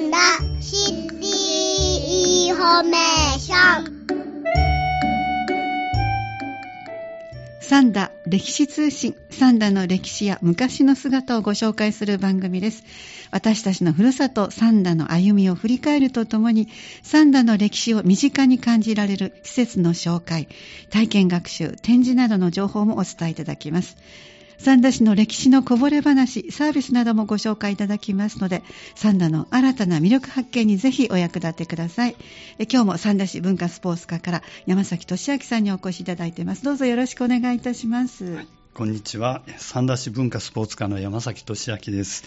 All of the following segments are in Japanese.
んだ。 City Information。三田歴史通信。三田の歴史や昔の姿をご紹介する番組です。私たちのふるさと三田の歩みを振り返るとともに三田の歴史を身近に感じられる施設の紹介体験学習展示などの情報もお伝えいただきます。三田市の歴史のこぼれ話、サービスなどもご紹介いただきますので、三田の新たな魅力発見にぜひお役立てください。え今日も三田市文化スポーツ課から山崎俊明さんにお越しいただいています。どうぞよろしくお願いいたします。はい、こんにちは。三田市文化スポーツ課の山崎俊明です。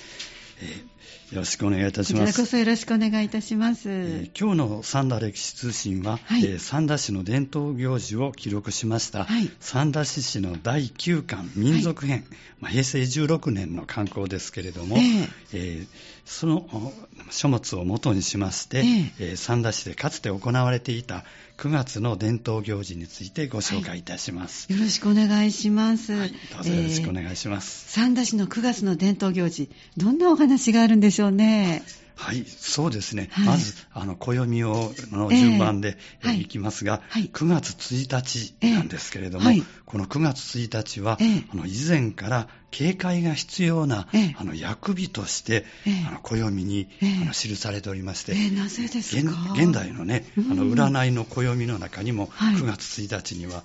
えーよろしくお願いいたします。こちらこそよろしくお願いいたします。えー、今日の三田歴史通信は、はい、えー、三田市の伝統行事を記録しました、はい、三田市市の第9巻民族編、はい、まあ、平成16年の観光ですけれども、えー、えー、その書物を元にしまして、え三田市でかつて行われていた9月の伝統行事についてご紹介いたします。よろしくお願いします。どうぞよろしくお願いします。三田市の9月の伝統行事、どんなお話があるんでしょうね。はい、そうですね。はい、まず、あの、暦を、の順番で、えー、い。きますが、はい、9月1日なんですけれども、えーはい、この9月1日は、えー、あの、以前から警戒が必要な、あの、薬日として、あの、暦に、あの、記されておりまして、なぜですか？現代のね、あの、占いの暦の中にも、9月1日には、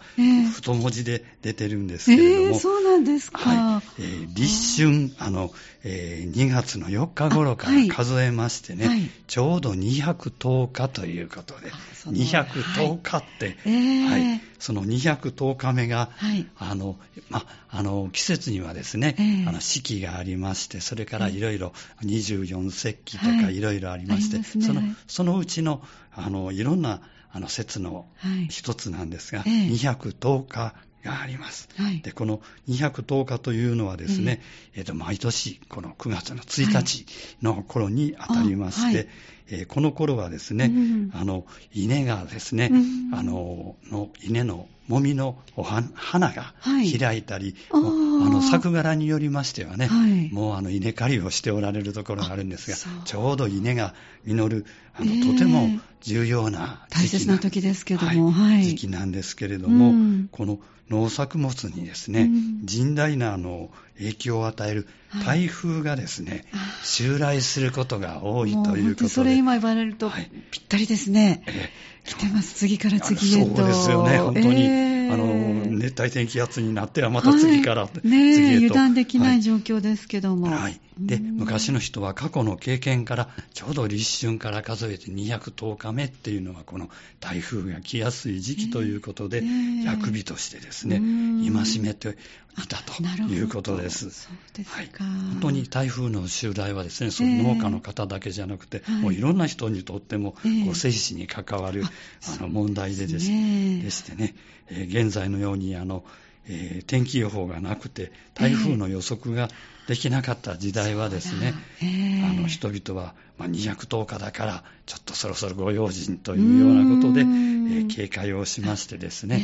太文字で出てるんですけれども、そうなんですか。はい、えー、立春、あの、えー、2月の4日頃から数えましてね、はい、ちょうど210日ということで、210日って、はい、はい、その210日目が、はい、あの、ま、あの、季節にはですね、えー、あの四季がありまして、それからいろいろ24節気とかい。ろいろありまして、その、そのうちの、あの、いろんな、あの説の一つなんですが、はいえー、210日があります。はい、で、この210日というのはですね、えー、えーと毎年この9月の1日の頃にあたりまして、はい、えー、この頃はですね、うん、あの、稲がですね、うん、あの、の稲のもみのお花が開いたり、はい、あの作柄によりましてはね、はい、もうあの稲刈りをしておられるところがあるんですが、ちょうど稲が実る、あの、え。ー、とても重要な大切な時ですけども、はい、時期なんですけれども、うん、この農作物にですね、うん、甚大なあの影響を与える台風がですね、襲来することが多いということで。それ今言われると、ぴったりですね。えー来てます、次から次へと。そうですよね、本当に。えー、あの、熱帯低気圧になってはまた次から、はい、ね、次へと。油断できない状況ですけども。はい。で、昔の人は過去の経験から、ちょうど立春から数えて210日目っていうのは、この台風が来やすい時期ということで、薬日としてですね、戒めていたということです。ですはい。本当に台風の襲来はですね、その農家の方だけじゃなくて、もういろんな人にとっても、こう、生死に関わる、あの問題でですね、でしてね、えー、現在のようにあの、えー、天気予報がなくて台風の予測ができなかった時代はですね、えー、あの人々は、まあ、210日だからちょっとそろそろご用心というようなことで、えー、警戒をしましてですね、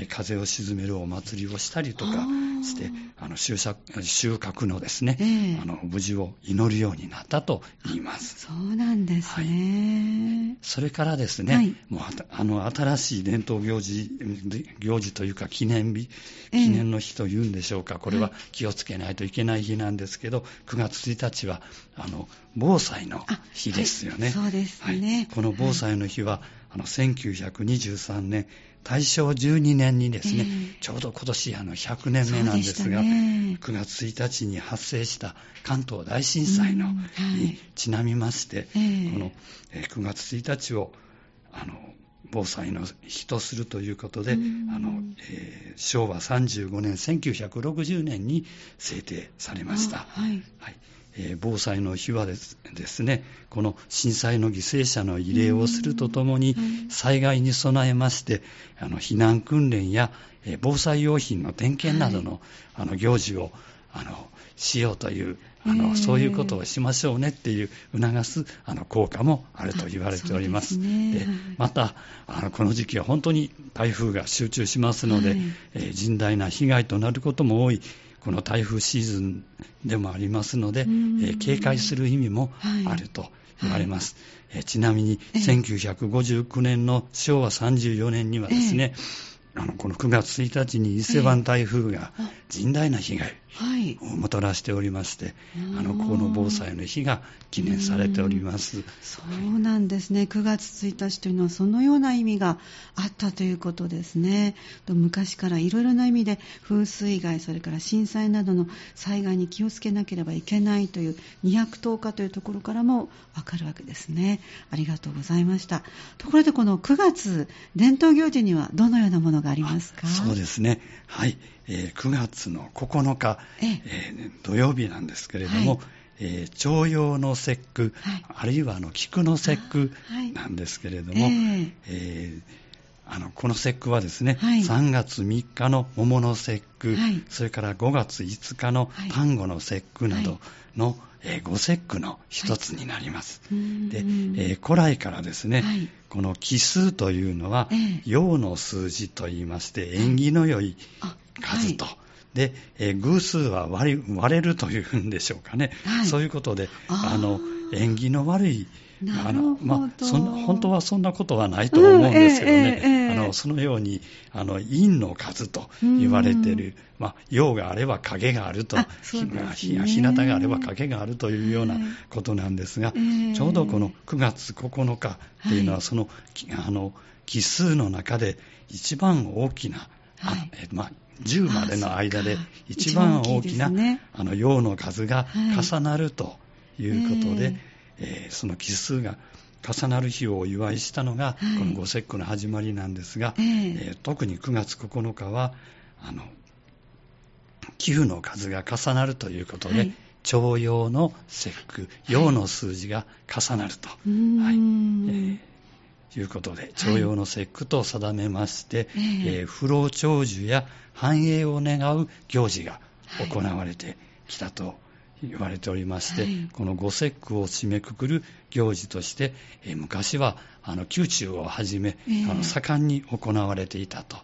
えー、風を鎮めるお祭りをしたりとかしてあの収穫のですね、あの無事を祈るようになったと言います。そうなんですね。はい、それからですね、はい、もうあの新しい伝統行事行事というか記念日記念の日というんでしょうか、これは気をつけないといけない日なんですけど、9月1日は、あの、防災の日ですよね。はい、そうですね、はい。この防災の日は、あの、1923年、大正12年にですね、えー、ちょうど今年あの100年目なんですが、ね、9月1日に発生した関東大震災の、にちなみまして、えー、この9月1日をあの防災の日とするということで、あのえー、昭和35年、1960年に制定されました。はい、はいえー、防災の日はですね、この震災の犠牲者の慰霊をするとともに、災害に備えまして、あの避難訓練や、えー、防災用品の点検などのはい、あの行事をあのしようというあの、そういうことをしましょうねっていう促すあの効果もあると言われております。で、ね、またあのこの時期は本当に台風が集中しますので、はい、えー、甚大な被害となることも多いこの台風シーズンでもありますので、えー、警戒する意味もあると言われます。はい、えー、ちなみに、1959年の昭和34年にはですね、あのこの9月1日に伊勢湾台風が甚大な被害をもたらしておりまして、はい、あのこの防災の日が記念されております。そうなんですね、9月1日というのはそのような意味があったということですね、昔からいろいろな意味で風水害、それから震災などの災害に気をつけなければいけないという210日というところからもわかるわけですね、ありがとうございました。ところで、この9月、伝統行事にはどのようなものがありますか？そうですね、はいえー、9月の9日、えー、土曜日なんですけれども、はい。えー、徴用の節句、はい、あるいはあの菊の節句なんですけれども、はい、え。ー、えー、あのこの節句はですね、はい、3月3日の桃の節句、はい、それから5月5日の端午の節句などの、はいえー、五節句の一つになります。で、えー、古来からですね、この奇数というのは、陽の数字といいまして、縁起の良い数と。で、えー、偶数は割割れるというんでしょうかね、はい、そういうことで、あの縁起の悪いあのまあ、そん本当はそんなことはないと思うんですけどね、うんえーえー、あのそのようにあの陰の数と言われている、まあ、陽があれば影があると、日向があれば影があるというようなことなんですが、えー、ちょうどこの9月9日というのは、その,、あの奇数の中で一番大きな、はい、まあ、10までの間で一番大きな、ね、あの陽の数が重なるということで、はい、えー、その奇数が重なる日をお祝いしたのが、この五節句の始まりなんですが、えー、特に9月9日はあの寄付の数が重なるということで、はい、徴用の節句、陽の数字が重なると。はい。えーいうことで、徴用の節句と定めまして、はい、えー、不老長寿や繁栄を願う行事が行われてきたと言われておりまして、はい、この五節句を締めくくる行事として、えー、昔はあの宮中をはじめ、えー、あの盛んに行われていたと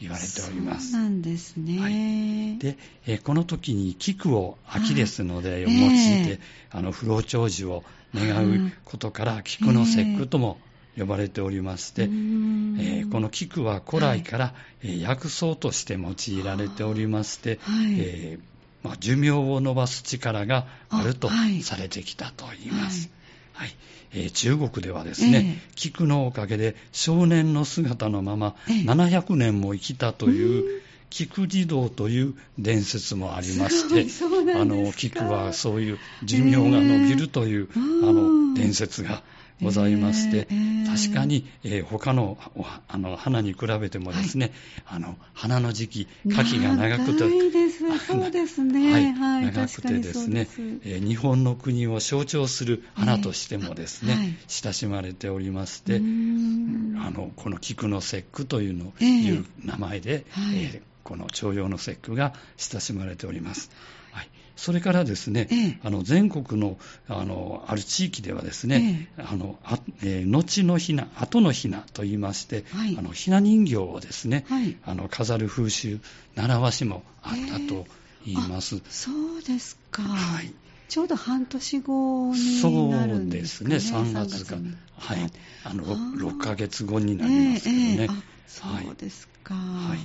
言われております。そうなんですね。はい、で、えー、この時に菊を秋ですので用いて、えー、あの不老長寿を願うことから菊の節句とも呼ばれておりまして、えー、この菊は古来から、はい、薬草として用いられておりまして、はい、えー、まあ、寿命を延ばす力があるとされてきたといいます。はい、えー、中国ではですね、えー、菊のおかげで少年の姿のまま700年も生きたという、菊児童という伝説もありまして、あの菊はそういう寿命が延びるという、えー、あの伝説がございまして、えー、確かに、えー、他のあの花に比べてもですね、はい、あの花の時期、夏季が長くて、そうですね、はい、はい、長くてですね、えー、日本の国を象徴する花としてもですね、えーはい、親しまれておりまして、あのこの菊の節句というの、えー、いう名前で、えー、この徴用の節句が親しまれております。はい、それからですね、ええ、あの全国のあのある地域ではですね、ええ、あのあえー、後のひな、後のひなと言いまして、はい、あのひな人形をですね、はい、あの飾る風習、習わしもあったと言います。そうですか。はい。ちょうど半年後になるんですかね。そうですね、3月か。はい。あの 6, 6ヶ月後になりますけどね。そうですか。はい。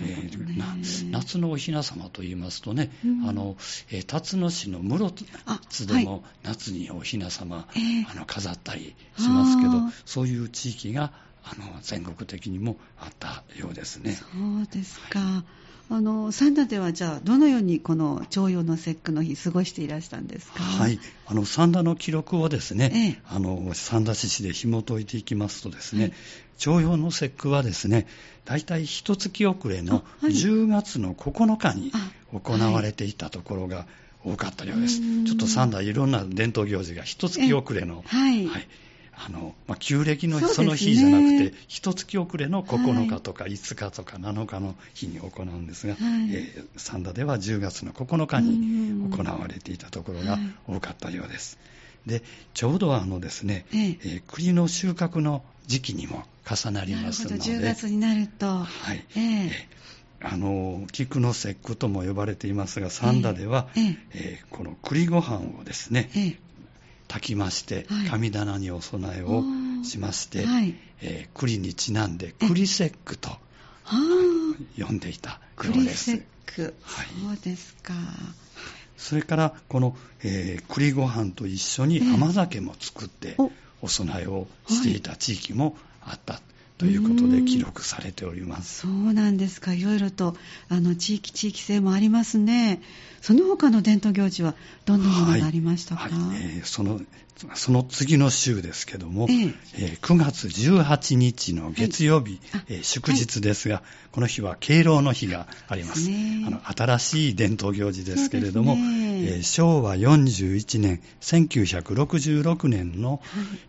えー、夏のお雛様といいますとね、うん、あの、えー、辰野市の室津でも夏にお雛様、はい、あの飾ったりしますけど、そういう地域があの全国的にもあったようですね。そうですか。はいあの三田ではじゃあどのようにこの徴用の節句の日過ごしていらしたんですか？はい、あの三田の記録をですね、ええ、あの三田市市で紐解いていきますとですね、はい、徴用の節句はですね、大体一月遅れの10月の9日に行われていたところが多かったようです。はい、ちょっと三田いろんな伝統行事が一月遅れの、はい、はい。あの、まあ、旧暦のその日じゃなくて、一、月遅れの9日とか5日とか7日の日に行うんですが、はい、えー、三田では10月の9日に行われていたところが多かったようです。で、ちょうどあのですね、えー、えー、栗の収穫の時期にも重なりますので。10月になると。はい。えーあの菊の節句とも呼ばれていますが三田では、えー、えー、この栗ご飯をですね、えー、炊きまして神棚にお供えをしまして、はい、えー、栗にちなんで栗節句と呼んでいたようです。はい、そうですか。それからこの、えー、栗ご飯と一緒に甘酒も作ってお供えをしていた地域もあった。ということで記録されております。そうなんですか。いろいろとあの地域地域性もありますね。その他の伝統行事はどんなものがありましたか、はい。はい、えー、そのその次の週ですけども、えー、えー、9月18日の月曜日、はい、えー、祝日ですが、この日は敬老の日があります。あの新しい伝統行事ですけれども、えー、昭和41年、1966年の、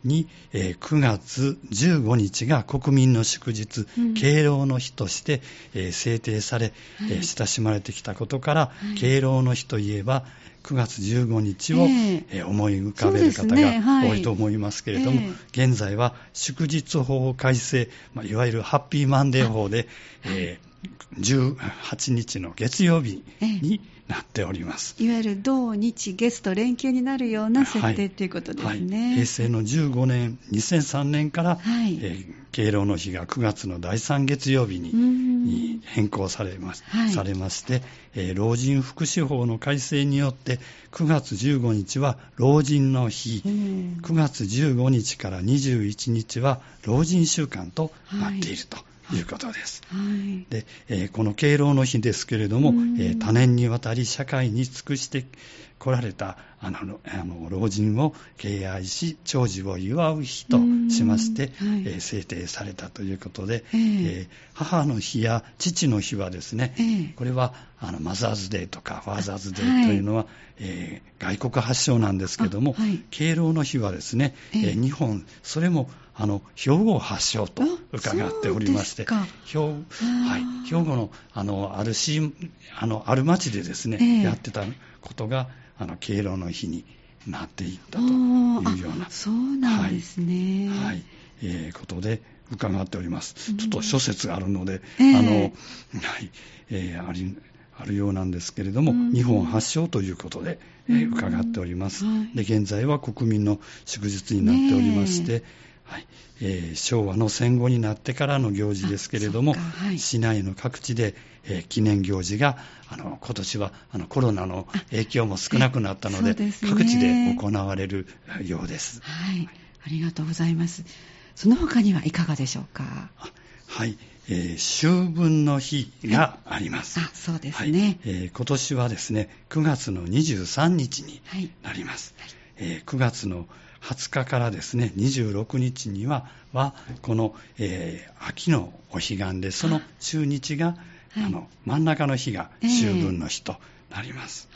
に、えー、9月15日が国民の祝日、うん、敬老の日として、えー、制定され、はい、えー、親しまれてきたことから、はい、敬老の日といえば、9月15日を、えー、思い浮かべる方が多いと思いますけれども、現在は祝日法改正、まあ、いわゆるハッピーマンデー法で、えー、18日の月曜日に、なっております。いわゆる同日月と連休になるような設定ということですね、はい。はい、平成の15年2003年から、はい。えー、敬老の日が9月の第3月曜日に変更されま,、されまして、えー、老人福祉法の改正によって9月15日は老人の日、9月15日から21日は老人週間となっていると。いうことです。はい、で、えー、この敬老の日ですけれども、えー、多年にわたり社会に尽くして来られたあのあの老人を敬愛し、長寿を祝う日としまして、はい、えー、制定されたということで、えー、えー、母の日や父の日はですね、えー、これはあのマザーズデーとかファーザーズデーというのは、はい、えー、外国発祥なんですけども、はい、敬老の日はですね、えー、日本、それもあの兵庫発祥と伺っておりまして、兵,、はい、兵庫のあのあるしあのある町でですね、えー、やってたことがあの敬老の日になっていったというような、そうなんですね。はい、はい、えー、ことで伺っております。ちょっと諸説があるので、えー、あの、はい、えー、ありあるようなんですけれども、日本発祥ということで、えー、伺っております、で。現在は国民の祝日になっておりまして、はいえー、昭和の戦後になってからの行事ですけれども、はい、市内の各地で、えー、記念行事があの今年はあのコロナの影響も少なくなったので、ね、各地で行われるようです、はい。ありがとうございます。その他にはいかがでしょうか？はい、えー、秋分の日があります。あ、そうですね、はい、えー、今年はですね、9月の23日になります。はい、えー、9月の20日からですね、26日には、はこの、えー、秋のお彼岸で、その中日が、はい、あの真ん中の日が秋分の日となります。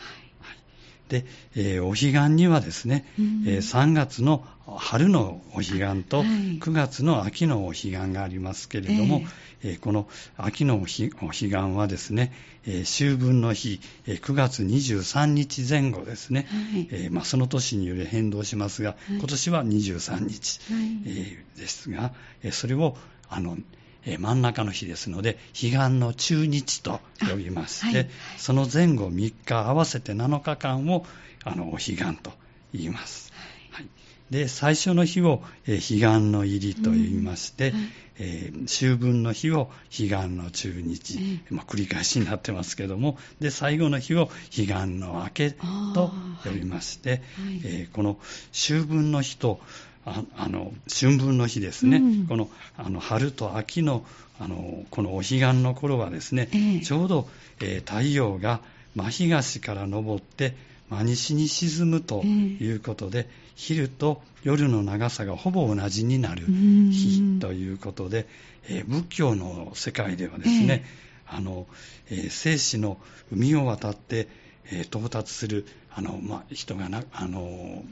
で、えー、お彼岸にはですね、うん、えー、3月の春のお彼岸と9月の秋のお彼岸がありますけれども、えー、この秋のお彼岸はですね、えー、秋分の日、えー、9月23日前後ですね、はい。えーまあ、その年により変動しますが、今年は23日、はい。えー、ですが、えー、それをあのえ真ん中の日ですので、彼岸の中日と呼びまして、はい、その前後3日合わせて7日間をあのお彼岸と言います。はい、で最初の日を、え彼岸の入りと言いまして、うん。はい、えー、秋分の日を彼岸の中日、まあ、繰り返しになってますけどもで最後の日を彼岸の明けと呼びまして、はい、えー、この秋分の日とああの春分の日ですね、うん、このあの春と秋のあのこのお彼岸の頃はですね、えー、ちょうど、えー、太陽が真東から昇って真西に沈むということで、えー、昼と夜の長さがほぼ同じになる日ということで、えー、仏教の世界ではですね、えー、あの、えー、生死の海を渡って、え到達するあの、ま人がなあの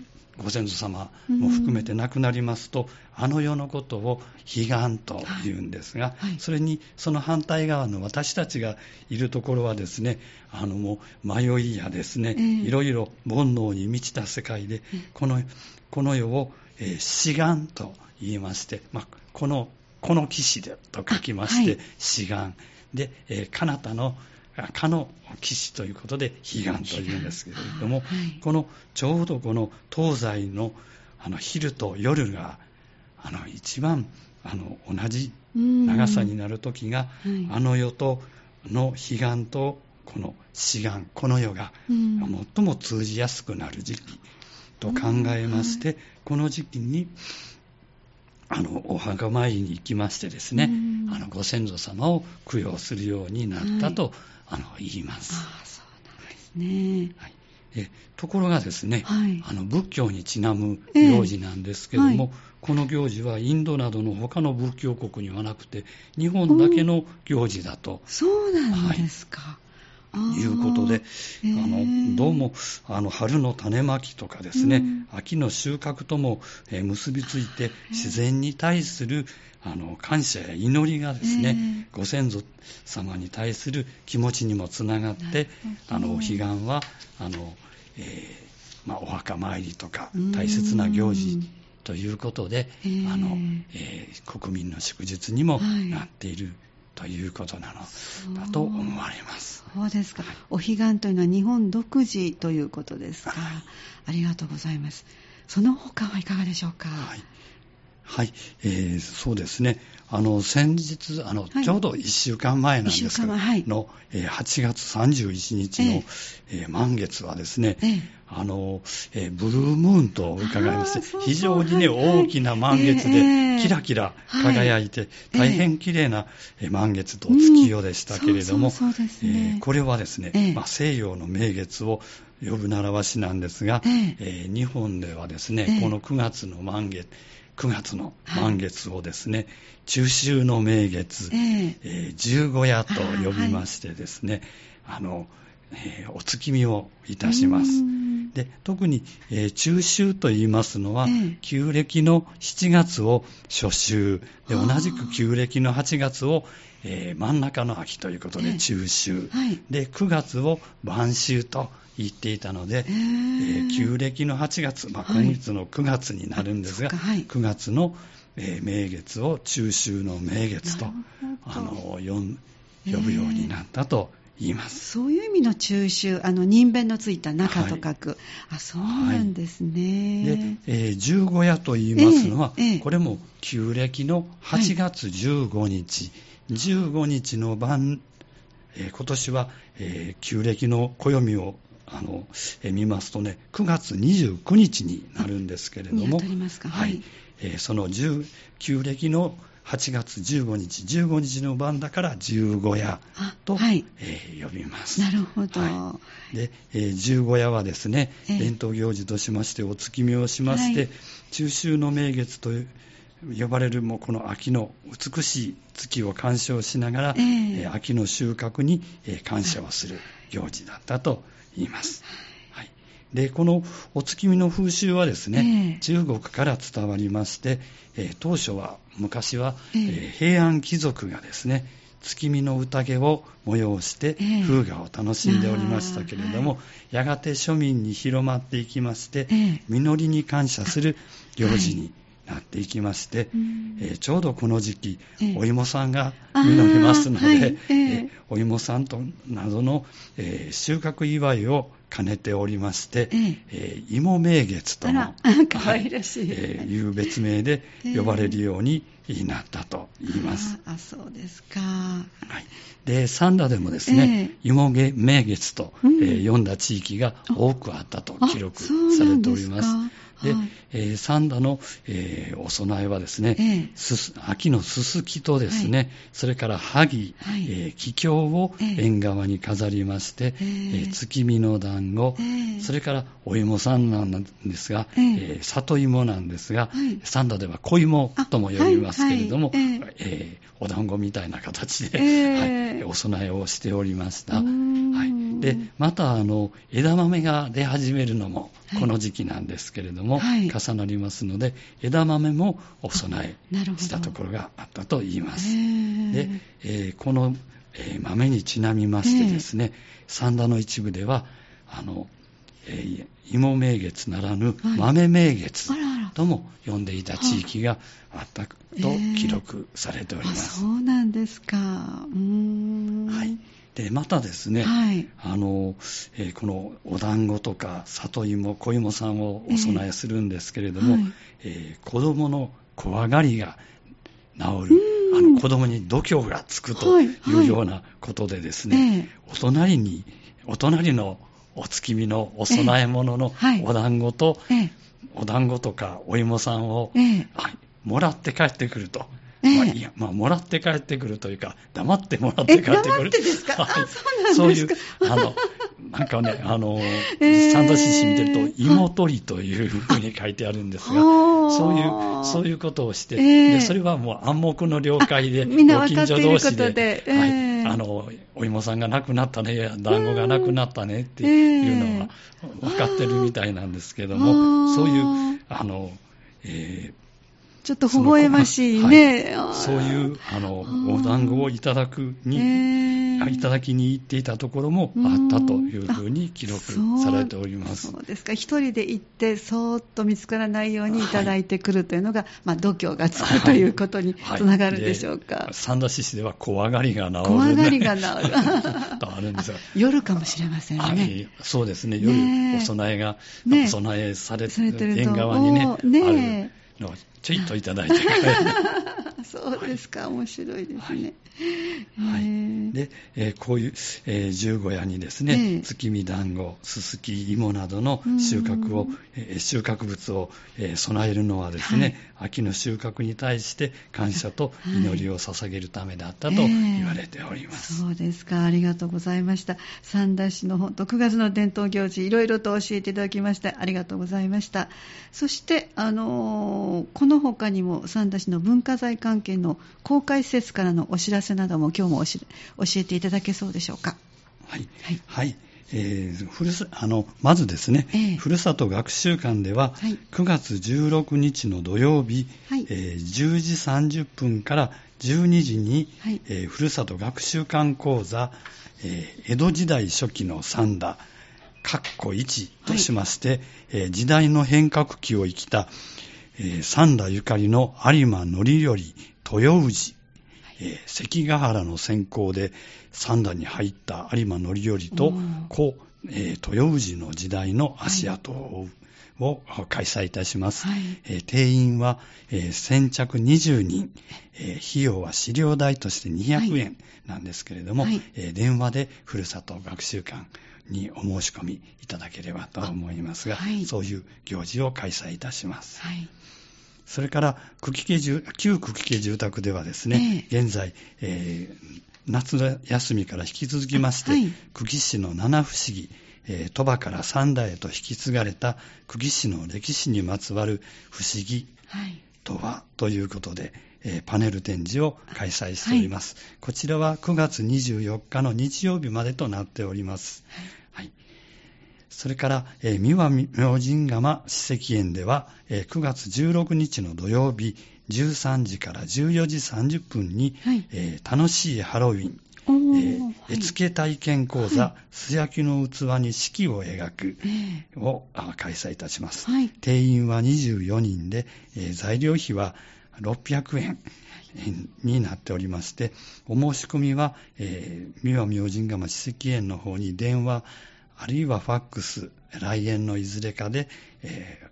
ご先祖様も含めて亡くなりますと、あの世のことを悲願というんですが、はい。はい、それにその反対側の私たちがいるところはですね、あのもう迷いやですね、えー、いろいろ煩悩に満ちた世界で、このこの世を、えー、死願と言いまして、まあ、このこの騎士でと書きまして、はい、死願。で、えー、彼方のかの騎士ということで彼岸というんですけれども、はい、このちょうどこの東西のあの昼と夜があの一番あの同じ長さになる時が、はい、あの世との彼岸とこの志願この世が最も通じやすくなる時期と考えまして、この時期にあのお墓参りに行きましてですね、あのご先祖様を供養するようになったと、はい、あの言います。あそうなんですね、はいえところがですね、はい、あの仏教にちなむ行事なんですけども、えーはい、この行事はインドなどの他の仏教国にはなくて日本だけの行事だと。そうなんですか。はいいうことで、あのどうもあの春の種まきとかですね、うん、秋の収穫とも、えー、結びついて自然に対するあの感謝や祈りがですね、ご先祖様に対する気持ちにもつながってあのお彼岸はあの、えーまあ、お墓参りとか大切な行事ということで、あのえー、国民の祝日にもなっている。はいということなのだと思われます。そうですか。お彼岸というのは日本独自ということですか。ありがとうございます。その他はいかがでしょうか。はい。はい、えー、そうですね。あの先日あの、はい、ちょうど1週間前なんですけど、はい、の、えー、8月31日の、えー、満月はですね、えー、あのえー、ブルームーンと伺いまして、非常にね、大きな満月で、キラキラ輝いて、大変綺麗な満月と月夜でしたけれども、これはですね、まあ、西洋の名月を呼ぶ習わしなんですが、えー、日本ではですね、この9月の満月、9月の満月をですね、はい、中秋の名月、えー、えー、十五夜と呼びましてですね、あはい、あの、えー、お月見をいたします。で特に、えー、中秋と言いますのは、えー、旧暦の7月を初秋。で同じく旧暦の8月を、えー、真ん中の秋ということで中秋、えーはい、で9月を晩秋と言っていたので、えー、旧暦の8月、まあ、今月の9月になるんですが、はい、9月の、えー、名月を中秋の名月とあの呼ぶようになったと言います。そういう意味の中秋、あの人弁のついた中と書く、はい、あそうなんですね。はい、で、えー、十五夜と言いますのは、えーえー、これも旧暦の8月15日、はい、15日の晩、えー、今年は、えー、旧暦の暦をあの、え見ますとね、9月29日になるんですけれども、はい、えー、その旧暦の8月15日、15日の晩だから十五夜と、はい、えー、呼びます。なるほど。はい、で、えー、十五夜はですね、えー、伝統行事としましてお月見をしまして、はい、中秋の名月と呼ばれるもこの秋の美しい月を鑑賞しながら、えー、秋の収穫に感謝をする行事だったと言います。はい、でこのお月見の風習はですね、えー、中国から伝わりまして、えー、当初は昔は、えー、平安貴族がですね月見の宴を催して風雅を楽しんでおりましたけれども、はい、やがて庶民に広まっていきまして、実りに感謝する行事になっていきまして、えー、ちょうどこの時期、お芋さんが実りますので、はい、えー、お芋さんとなどの、えー、収穫祝いを兼ねておりまして、えー、芋名月との、かわいらしい、えー、いう別名で呼ばれるようになったと言います。あそうですか。はい、で三田でもですね、芋名月と、えー、読んだ地域が多くあったと記録されております。で、はい、えー、三田の、えー、お供えはですね、えー、秋のすすきとですね、はい、それから萩、はい、えー、桔梗を縁側に飾りまして、え。ー、えー、月見のえー、それからお芋さんなんですが、えー、えー、里芋なんですが、三田では小芋とも呼びますけれども、えー、お団子みたいな形で、はい、お供えをしておりました。はい、でまたあの枝豆が出始めるのもこの時期なんですけれども、はい、重なりますので枝豆もお供えしたところがあったと言います。で、えー、この、えー、豆にちなみましてですね、三田の一部ではあの、えー、芋名月ならぬ豆名月とも呼んでいた地域があったと記録されております。えー、そうなんですか。うん。はい。でまたですね、はい、あのえー、このお団子とか里芋、小芋さんをお供えするんですけれども、えーはい、えー、子供の怖がりが治る、あの子供に度胸がつくとい。うようなことでですね、はいはい、お隣に、お隣のお月見のお供え物のお団子と、えー、お団子とかお芋さんを、えー、もらって帰ってくると。ええ、まあ、いや、まあ、もらって帰ってくるというか、黙ってもらって帰ってくる。ですか、はい、そういう、あの、なんかね、あの、えー、三田市市見てると、芋取りというふうに書いてあるんですが、そういう、そういうことをして、えー、でそれはもう暗黙の了解で、みんな近所同士で、あの、お芋さんが亡くなったね、や団子が亡くなったねっていうのは分かってるみたいなんですけども、そういう、あの、えーちょっと微笑ましいね。はい、そういう、あの、お団子をいただくに、えー、いただきに行っていたところもあったというふうに記録されております。そうですか。一人で行って、そーっと見つからないようにいただいてくるというのが、はい、まあ、度胸がつくということにつながるでしょうか。はい、三田市市では怖がりが治る、ね。怖がりが治る。とあるんですが。夜かもしれませんね。そうですね。夜、お供えが、ね、お供えされてる縁側にね、ねあるのちょいといただいてそうですか、面白いですね。はい。で、えー、こういう、えー、十五夜にですね、えー、月見団子、すすき、芋などの収穫を、えー、収穫物を、えー、備えるのはですね、はい、秋の収穫に対して感謝と祈りを捧げるためだったと言われております。そうですか、ありがとうございました。三田市の本当9月の伝統行事、いろいろと教えていただきまして、ありがとうございました。そして、あのー、この他にも三田市の文化財関係の公開施設からのお知らせなども今日も教えていただけそうでしょうか？はい、はい、はい。えー、ふるさあのまずですね、えー、ふるさと学習館では、はい、9月16日の土曜日、はい、えー、10時30分から12時に、はい、えー、ふるさと学習館講座、えー、江戸時代初期の三田、括弧1としまして、はい、えー、時代の変革期を生きた、えー、三田ゆかりの有馬則頼豊氏、えー、関ヶ原の先行で三田に入った有馬則頼と故、えー、豊氏の時代の足跡を。を開催いたします。はい、えー、定員は、えー、先着20人、えー、費用は資料代として200円なんですけれども、はい、え電話でふるさと学習館にお申し込みいただければと思いますが、はい、そういう行事を開催いたします。はい。それから旧茎家住宅ではですね、えー、現在、えー、夏休みから引き続きまして、はい、久喜市の七不思議、えー、鳥羽から三代へと引き継がれた久喜市の歴史にまつわる不思議とは、はい、ということで、えー、パネル展示を開催しております、はい、こちらは9月24日の日曜日までとなっております。はい。それから、えー、三輪明神窯史跡園では、えー、9月16日の土曜日13時から14時30分に、はい、えー、楽しいハロウィン、えー、絵付け体験講座、はい、素焼きの器に四季を描くを、えー、開催いたします。はい、定員は24人で、えー、材料費は600円になっておりまして、お申し込みは、えー、三輪明神窯史跡園の方に電話、あるいはファックス、来園のいずれかで、え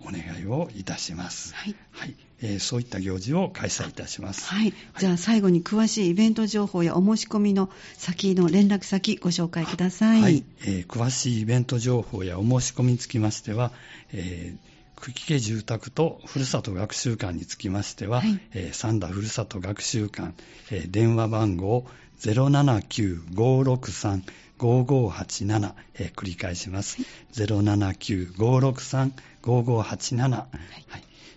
ー、お願いをいたします。はい。はい、えー、そういった行事を開催いたします。はい。じゃあ最後に詳しいイベント情報やお申し込みの先の連絡先ご紹介ください。はい。えー、詳しいイベント情報やお申し込みにつきましては、えー久喜家住宅とふるさと学習館につきましては、はい。えー、三田ふるさと学習館、えー、電話番号079-563 5587、えー、繰り返します。079-563-5587、はい。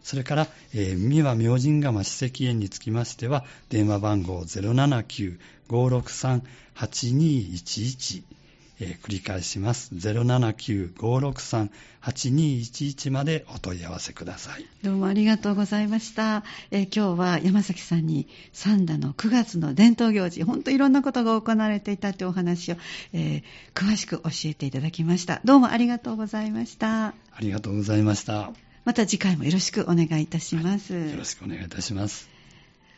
それから、えー、三輪明神窯史跡園につきましては、電話番号079-563-8211、えー、繰り返します。079-563-8211までお問い合わせください。どうもありがとうございました。えー、今日は山崎さんに三田の9月の伝統行事、本当いろんなことが行われていたというお話を、えー、詳しく教えていただきました。どうもありがとうございました。ありがとうございました。また次回もよろしくお願いいたします。はい、よろしくお願いいたします。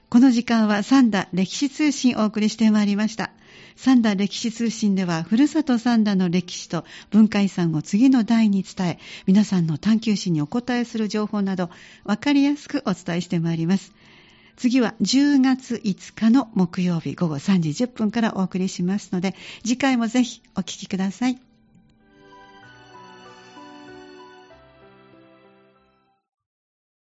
この時間は三田歴史通信をお送りしてまいりました。三田歴史通信では、ふるさと三田の歴史と文化遺産を次の代に伝え、皆さんの探求心にお答えする情報など、わかりやすくお伝えしてまいります。次は10月5日の木曜日午後3時10分からお送りしますので、次回もぜひお聞きください。